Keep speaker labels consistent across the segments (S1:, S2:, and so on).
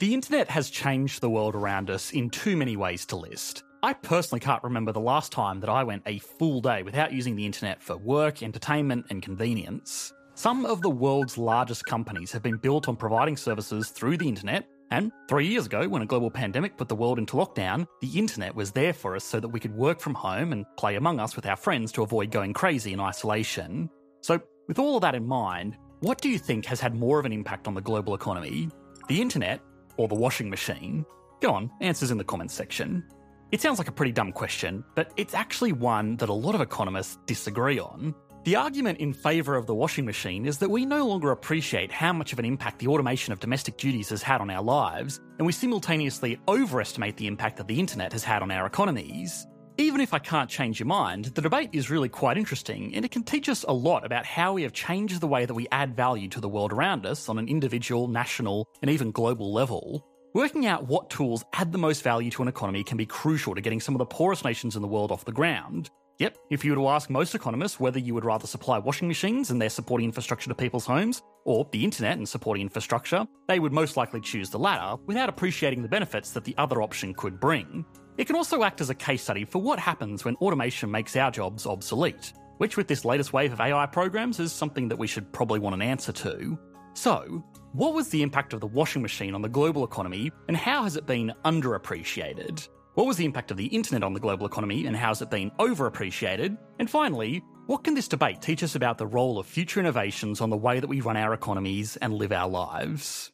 S1: The internet has changed the world around us in too many ways to list. I personally can't remember the last time that I went a full day without using the internet for work, entertainment, and convenience. Some of the world's largest companies have been built on providing services through the internet, and three years ago, when a global pandemic put the world into lockdown, the internet was there for us so that we could work from home and play Among Us with our friends to avoid going crazy in isolation. So, with all of that in mind, what do you think has had more of an impact on the global economy? The internet or the washing machine? Go on, answers in the comments section. It sounds like a pretty dumb question, but it's actually one that a lot of economists disagree on. The argument in favour of the washing machine is that we no longer appreciate how much of an impact the automation of domestic duties has had on our lives, and we simultaneously overestimate the impact that the internet has had on our economies. Even if I can't change your mind, the debate is really quite interesting, and it can teach us a lot about how we have changed the way that we add value to the world around us on an individual, national, and even global level. Working out what tools add the most value to an economy can be crucial to getting some of the poorest nations in the world off the ground, Yep, if you were to ask most economists whether you would rather supply washing machines and their supporting infrastructure to people's homes, or the internet and supporting infrastructure, they would most likely choose the latter without appreciating the benefits that the other option could bring. It can also act as a case study for what happens when automation makes our jobs obsolete, which with this latest wave of AI programs is something that we should probably want an answer to. So, what was the impact of the washing machine on the global economy, and how has it been underappreciated? What was the impact of the internet on the global economy and how has it been overappreciated? And finally, what can this debate teach us about the role of future innovations on the way that we run our economies and live our lives?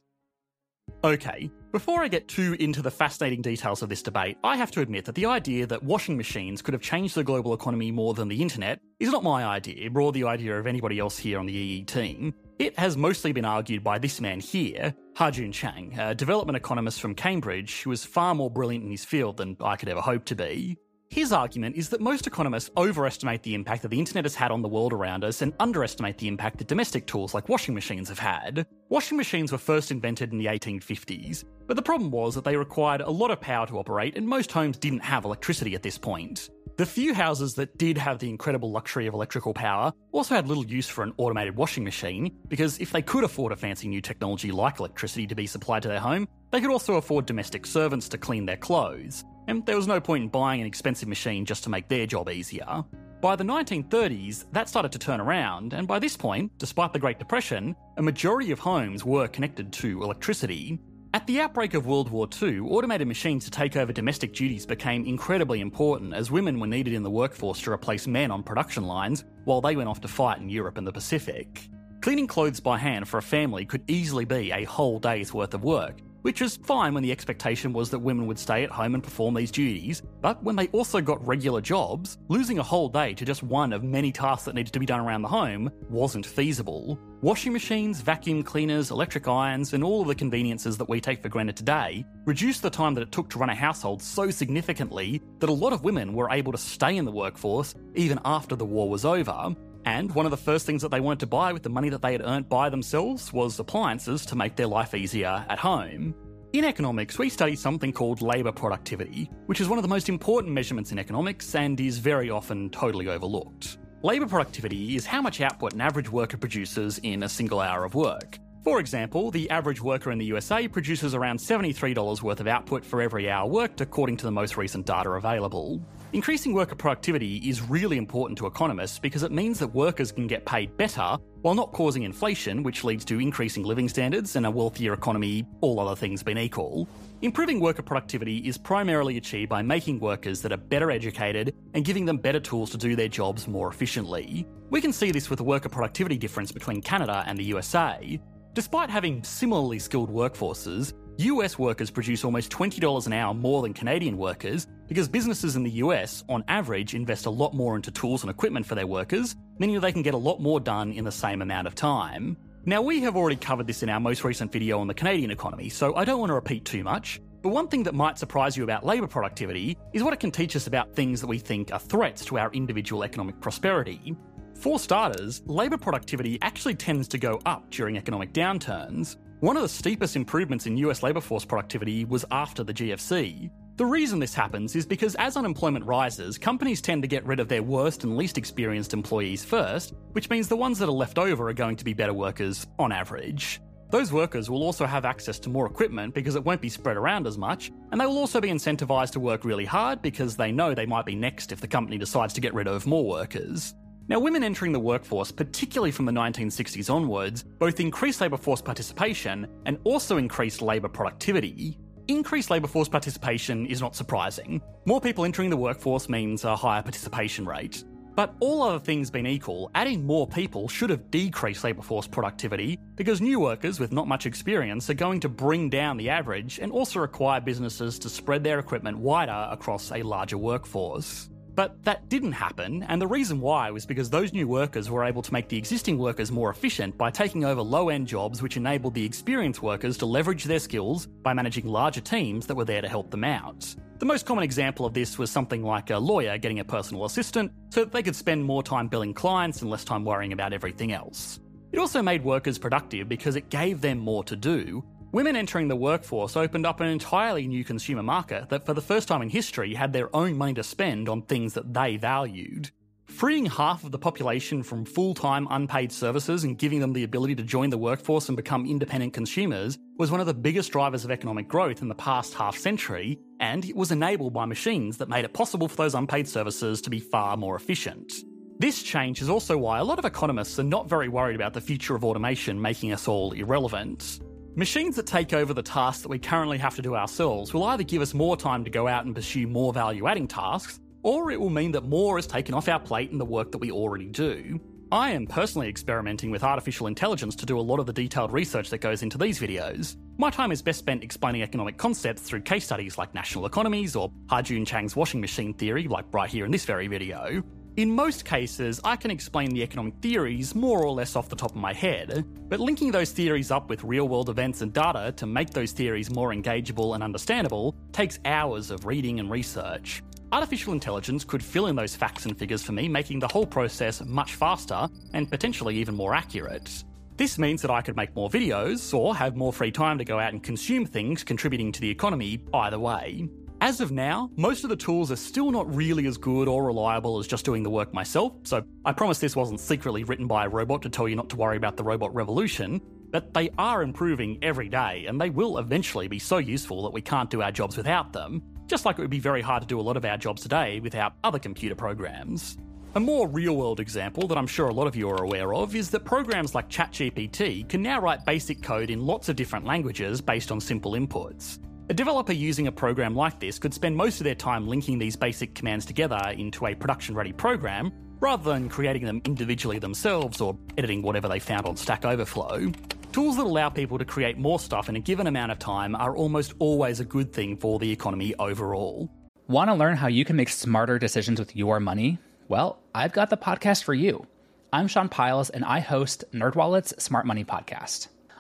S1: Okay, before I get too into the fascinating details of this debate, I have to admit that the idea that washing machines could have changed the global economy more than the internet is not my idea, or the idea of anybody else here on the EE team. It has mostly been argued by this man here, Ha-Joon Chang, a development economist from Cambridge who is far more brilliant in his field than I could ever hope to be. His argument is that most economists overestimate the impact that the internet has had on the world around us and underestimate the impact that domestic tools like washing machines have had. Washing machines were first invented in the 1850s, but the problem was that they required a lot of power to operate and most homes didn't have electricity at this point. The few houses that did have the incredible luxury of electrical power also had little use for an automated washing machine, because if they could afford a fancy new technology like electricity to be supplied to their home, they could also afford domestic servants to clean their clothes, and there was no point in buying an expensive machine just to make their job easier. By the 1930s, that started to turn around, and by this point, despite the Great Depression, a majority of homes were connected to electricity, at the outbreak of World War II, automated machines to take over domestic duties became incredibly important as women were needed in the workforce to replace men on production lines while they went off to fight in Europe and the Pacific. Cleaning clothes by hand for a family could easily be a whole day's worth of work, which was fine when the expectation was that women would stay at home and perform these duties, but when they also got regular jobs, losing a whole day to just one of many tasks that needed to be done around the home wasn't feasible. Washing machines, vacuum cleaners, electric irons, and all of the conveniences that we take for granted today reduced the time that it took to run a household so significantly that a lot of women were able to stay in the workforce even after the war was over, and one of the first things that they wanted to buy with the money that they had earned by themselves was appliances to make their life easier at home. In economics, we study something called labour productivity, which is one of the most important measurements in economics and is very often totally overlooked. Labour productivity is how much output an average worker produces in a single hour of work. For example, the average worker in the USA produces around $73 worth of output for every hour worked, according to the most recent data available. Increasing worker productivity is really important to economists because it means that workers can get paid better while not causing inflation, which leads to increasing living standards and a wealthier economy, all other things being equal. Improving worker productivity is primarily achieved by making workers that are better educated and giving them better tools to do their jobs more efficiently. We can see this with the worker productivity difference between Canada and the USA. Despite having similarly skilled workforces, US workers produce almost $20 an hour more than Canadian workers because businesses in the US, on average, invest a lot more into tools and equipment for their workers, meaning they can get a lot more done in the same amount of time. Now, we have already covered this in our most recent video on the Canadian economy, so I don't want to repeat too much, But one thing that might surprise you about labour productivity is what it can teach us about things that we think are threats to our individual economic prosperity. For starters, labour productivity actually tends to go up during economic downturns. One of the steepest improvements in US labour force productivity was after the GFC. The reason this happens is because as unemployment rises, companies tend to get rid of their worst and least experienced employees first, which means the ones that are left over are going to be better workers on average. Those workers will also have access to more equipment because it won't be spread around as much, and they will also be incentivised to work really hard because they know they might be next if the company decides to get rid of more workers. Now, women entering the workforce, particularly from the 1960s onwards, both increased labour force participation and also increased labour productivity. Increased labour force participation is not surprising. More people entering the workforce means a higher participation rate. But all other things being equal, adding more people should have decreased labour force productivity because new workers with not much experience are going to bring down the average and also require businesses to spread their equipment wider across a larger workforce. But that didn't happen, and the reason why was because those new workers were able to make the existing workers more efficient by taking over low end jobs, which enabled the experienced workers to leverage their skills by managing larger teams that were there to help them out. The most common example of this was something like a lawyer getting a personal assistant so that they could spend more time billing clients and less time worrying about everything else. It also made workers productive because it gave them more to do. Women entering the workforce opened up an entirely new consumer market that, for the first time in history, had their own money to spend on things that they valued. Freeing half of the population from full time unpaid services and giving them the ability to join the workforce and become independent consumers was one of the biggest drivers of economic growth in the past half century, and it was enabled by machines that made it possible for those unpaid services to be far more efficient. This change is also why a lot of economists are not very worried about the future of automation making us all irrelevant. Machines that take over the tasks that we currently have to do ourselves will either give us more time to go out and pursue more value adding tasks, or it will mean that more is taken off our plate in the work that we already do. I am personally experimenting with artificial intelligence to do a lot of the detailed research that goes into these videos. My time is best spent explaining economic concepts through case studies like national economies or Ha-Joon Chang's washing machine theory, like right here in this very video. In most cases, I can explain the economic theories more or less off the top of my head, but linking those theories up with real world events and data to make those theories more engageable and understandable takes hours of reading and research. Artificial intelligence could fill in those facts and figures for me, making the whole process much faster and potentially even more accurate. This means that I could make more videos or have more free time to go out and consume things contributing to the economy either way. As of now, most of the tools are still not really as good or reliable as just doing the work myself, so I promise this wasn't secretly written by a robot to tell you not to worry about the robot revolution, but they are improving every day and they will eventually be so useful that we can't do our jobs without them, just like it would be very hard to do a lot of our jobs today without other computer programs. A more real world example that I'm sure a lot of you are aware of is that programs like ChatGPT can now write basic code in lots of different languages based on simple inputs. A developer using a program like this could spend most of their time linking these basic commands together into a production ready program rather than creating them individually themselves or editing whatever they found on Stack Overflow. Tools that allow people to create more stuff in a given amount of time are almost always a good thing for the economy overall.
S2: Want to learn how you can make smarter decisions with your money? Well, I've got the podcast for you. I'm Sean Pyles and I host NerdWallet's Smart Money Podcast.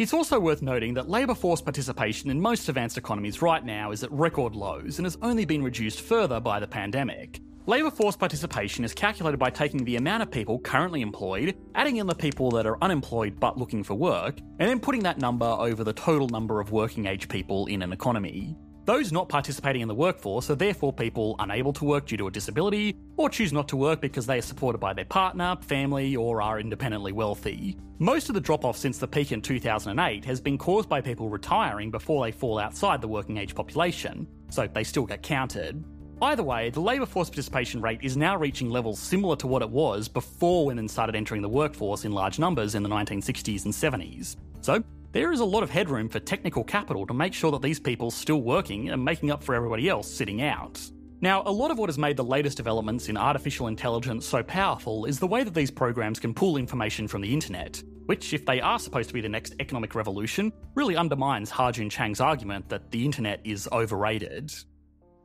S1: It's also worth noting that labour force participation in most advanced economies right now is at record lows and has only been reduced further by the pandemic. Labour force participation is calculated by taking the amount of people currently employed, adding in the people that are unemployed but looking for work, and then putting that number over the total number of working age people in an economy. Those not participating in the workforce are therefore people unable to work due to a disability, or choose not to work because they are supported by their partner, family, or are independently wealthy. Most of the drop off since the peak in 2008 has been caused by people retiring before they fall outside the working age population, so they still get counted. Either way, the labour force participation rate is now reaching levels similar to what it was before women started entering the workforce in large numbers in the 1960s and 70s. So, there is a lot of headroom for technical capital to make sure that these people still working and making up for everybody else sitting out. Now, a lot of what has made the latest developments in artificial intelligence so powerful is the way that these programs can pull information from the internet, which, if they are supposed to be the next economic revolution, really undermines Ha-Joon Chang's argument that the internet is overrated.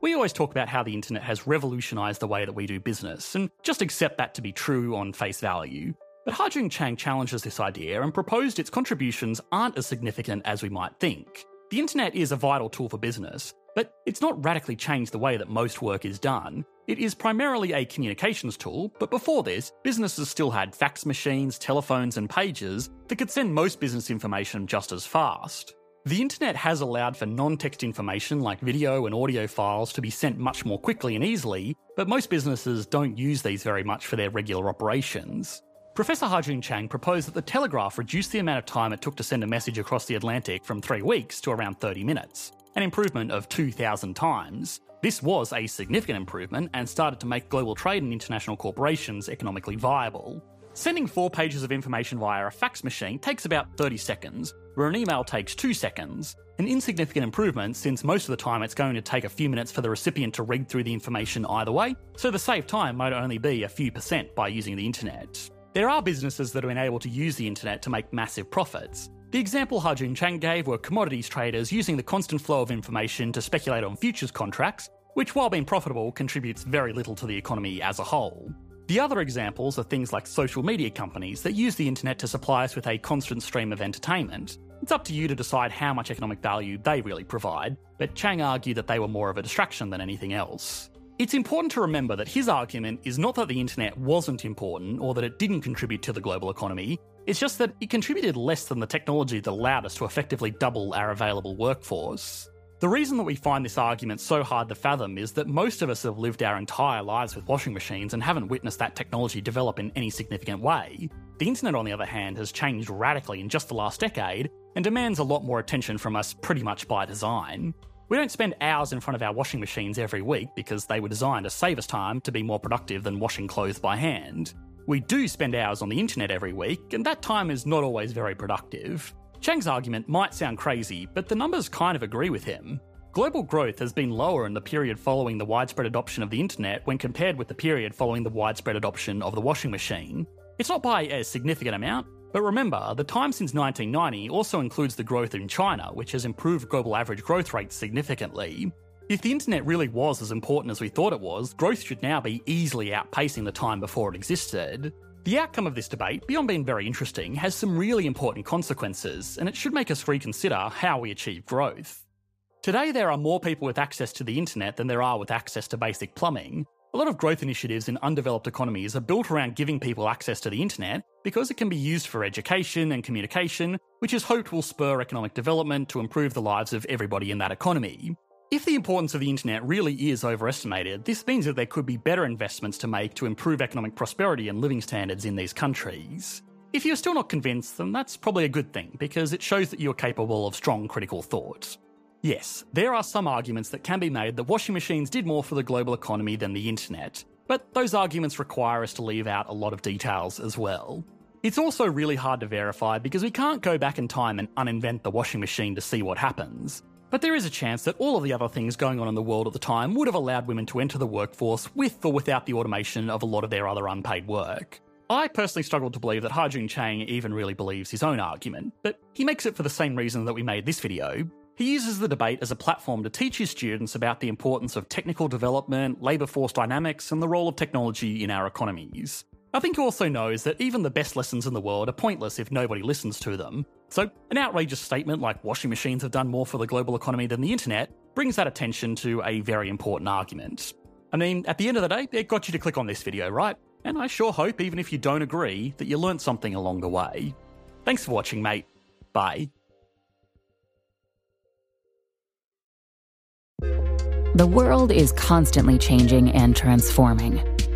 S1: We always talk about how the internet has revolutionised the way that we do business, and just accept that to be true on face value. But Ha-Joon Chang challenges this idea and proposed its contributions aren't as significant as we might think. The internet is a vital tool for business, but it's not radically changed the way that most work is done. It is primarily a communications tool, but before this, businesses still had fax machines, telephones, and pages that could send most business information just as fast. The internet has allowed for non text information like video and audio files to be sent much more quickly and easily, but most businesses don't use these very much for their regular operations. Professor Ha-Joon Chang proposed that the telegraph reduce the amount of time it took to send a message across the Atlantic from three weeks to around 30 minutes, an improvement of 2,000 times. This was a significant improvement and started to make global trade and international corporations economically viable. Sending four pages of information via a fax machine takes about 30 seconds, where an email takes two seconds. An insignificant improvement since most of the time it's going to take a few minutes for the recipient to read through the information either way, so the saved time might only be a few percent by using the internet. There are businesses that have been able to use the internet to make massive profits. The example Ha-Joon Chang gave were commodities traders using the constant flow of information to speculate on futures contracts, which, while being profitable, contributes very little to the economy as a whole. The other examples are things like social media companies that use the internet to supply us with a constant stream of entertainment. It's up to you to decide how much economic value they really provide, but Chang argued that they were more of a distraction than anything else. It's important to remember that his argument is not that the internet wasn't important or that it didn't contribute to the global economy, it's just that it contributed less than the technology that allowed us to effectively double our available workforce. The reason that we find this argument so hard to fathom is that most of us have lived our entire lives with washing machines and haven't witnessed that technology develop in any significant way. The internet, on the other hand, has changed radically in just the last decade and demands a lot more attention from us pretty much by design. We don't spend hours in front of our washing machines every week because they were designed to save us time to be more productive than washing clothes by hand. We do spend hours on the internet every week, and that time is not always very productive. Chang's argument might sound crazy, but the numbers kind of agree with him. Global growth has been lower in the period following the widespread adoption of the internet when compared with the period following the widespread adoption of the washing machine. It's not by a significant amount, but remember, the time since 1990 also includes the growth in China, which has improved global average growth rates significantly. If the internet really was as important as we thought it was, growth should now be easily outpacing the time before it existed. The outcome of this debate, beyond being very interesting, has some really important consequences, and it should make us reconsider how we achieve growth. Today, there are more people with access to the internet than there are with access to basic plumbing. A lot of growth initiatives in undeveloped economies are built around giving people access to the internet because it can be used for education and communication, which is hoped will spur economic development to improve the lives of everybody in that economy. If the importance of the internet really is overestimated, this means that there could be better investments to make to improve economic prosperity and living standards in these countries. If you're still not convinced, then that's probably a good thing, because it shows that you're capable of strong critical thought. Yes, there are some arguments that can be made that washing machines did more for the global economy than the internet, but those arguments require us to leave out a lot of details as well. It's also really hard to verify because we can't go back in time and uninvent the washing machine to see what happens. But there is a chance that all of the other things going on in the world at the time would have allowed women to enter the workforce with or without the automation of a lot of their other unpaid work. I personally struggle to believe that Ha-Joon Chang even really believes his own argument, but he makes it for the same reason that we made this video. He uses the debate as a platform to teach his students about the importance of technical development, labour force dynamics, and the role of technology in our economies. I think he also knows that even the best lessons in the world are pointless if nobody listens to them. So, an outrageous statement like washing machines have done more for the global economy than the internet brings that attention to a very important argument. I mean, at the end of the day, it got you to click on this video, right? And I sure hope, even if you don't agree, that you learnt something along the way. Thanks for watching, mate. Bye.
S3: The world is constantly changing and transforming.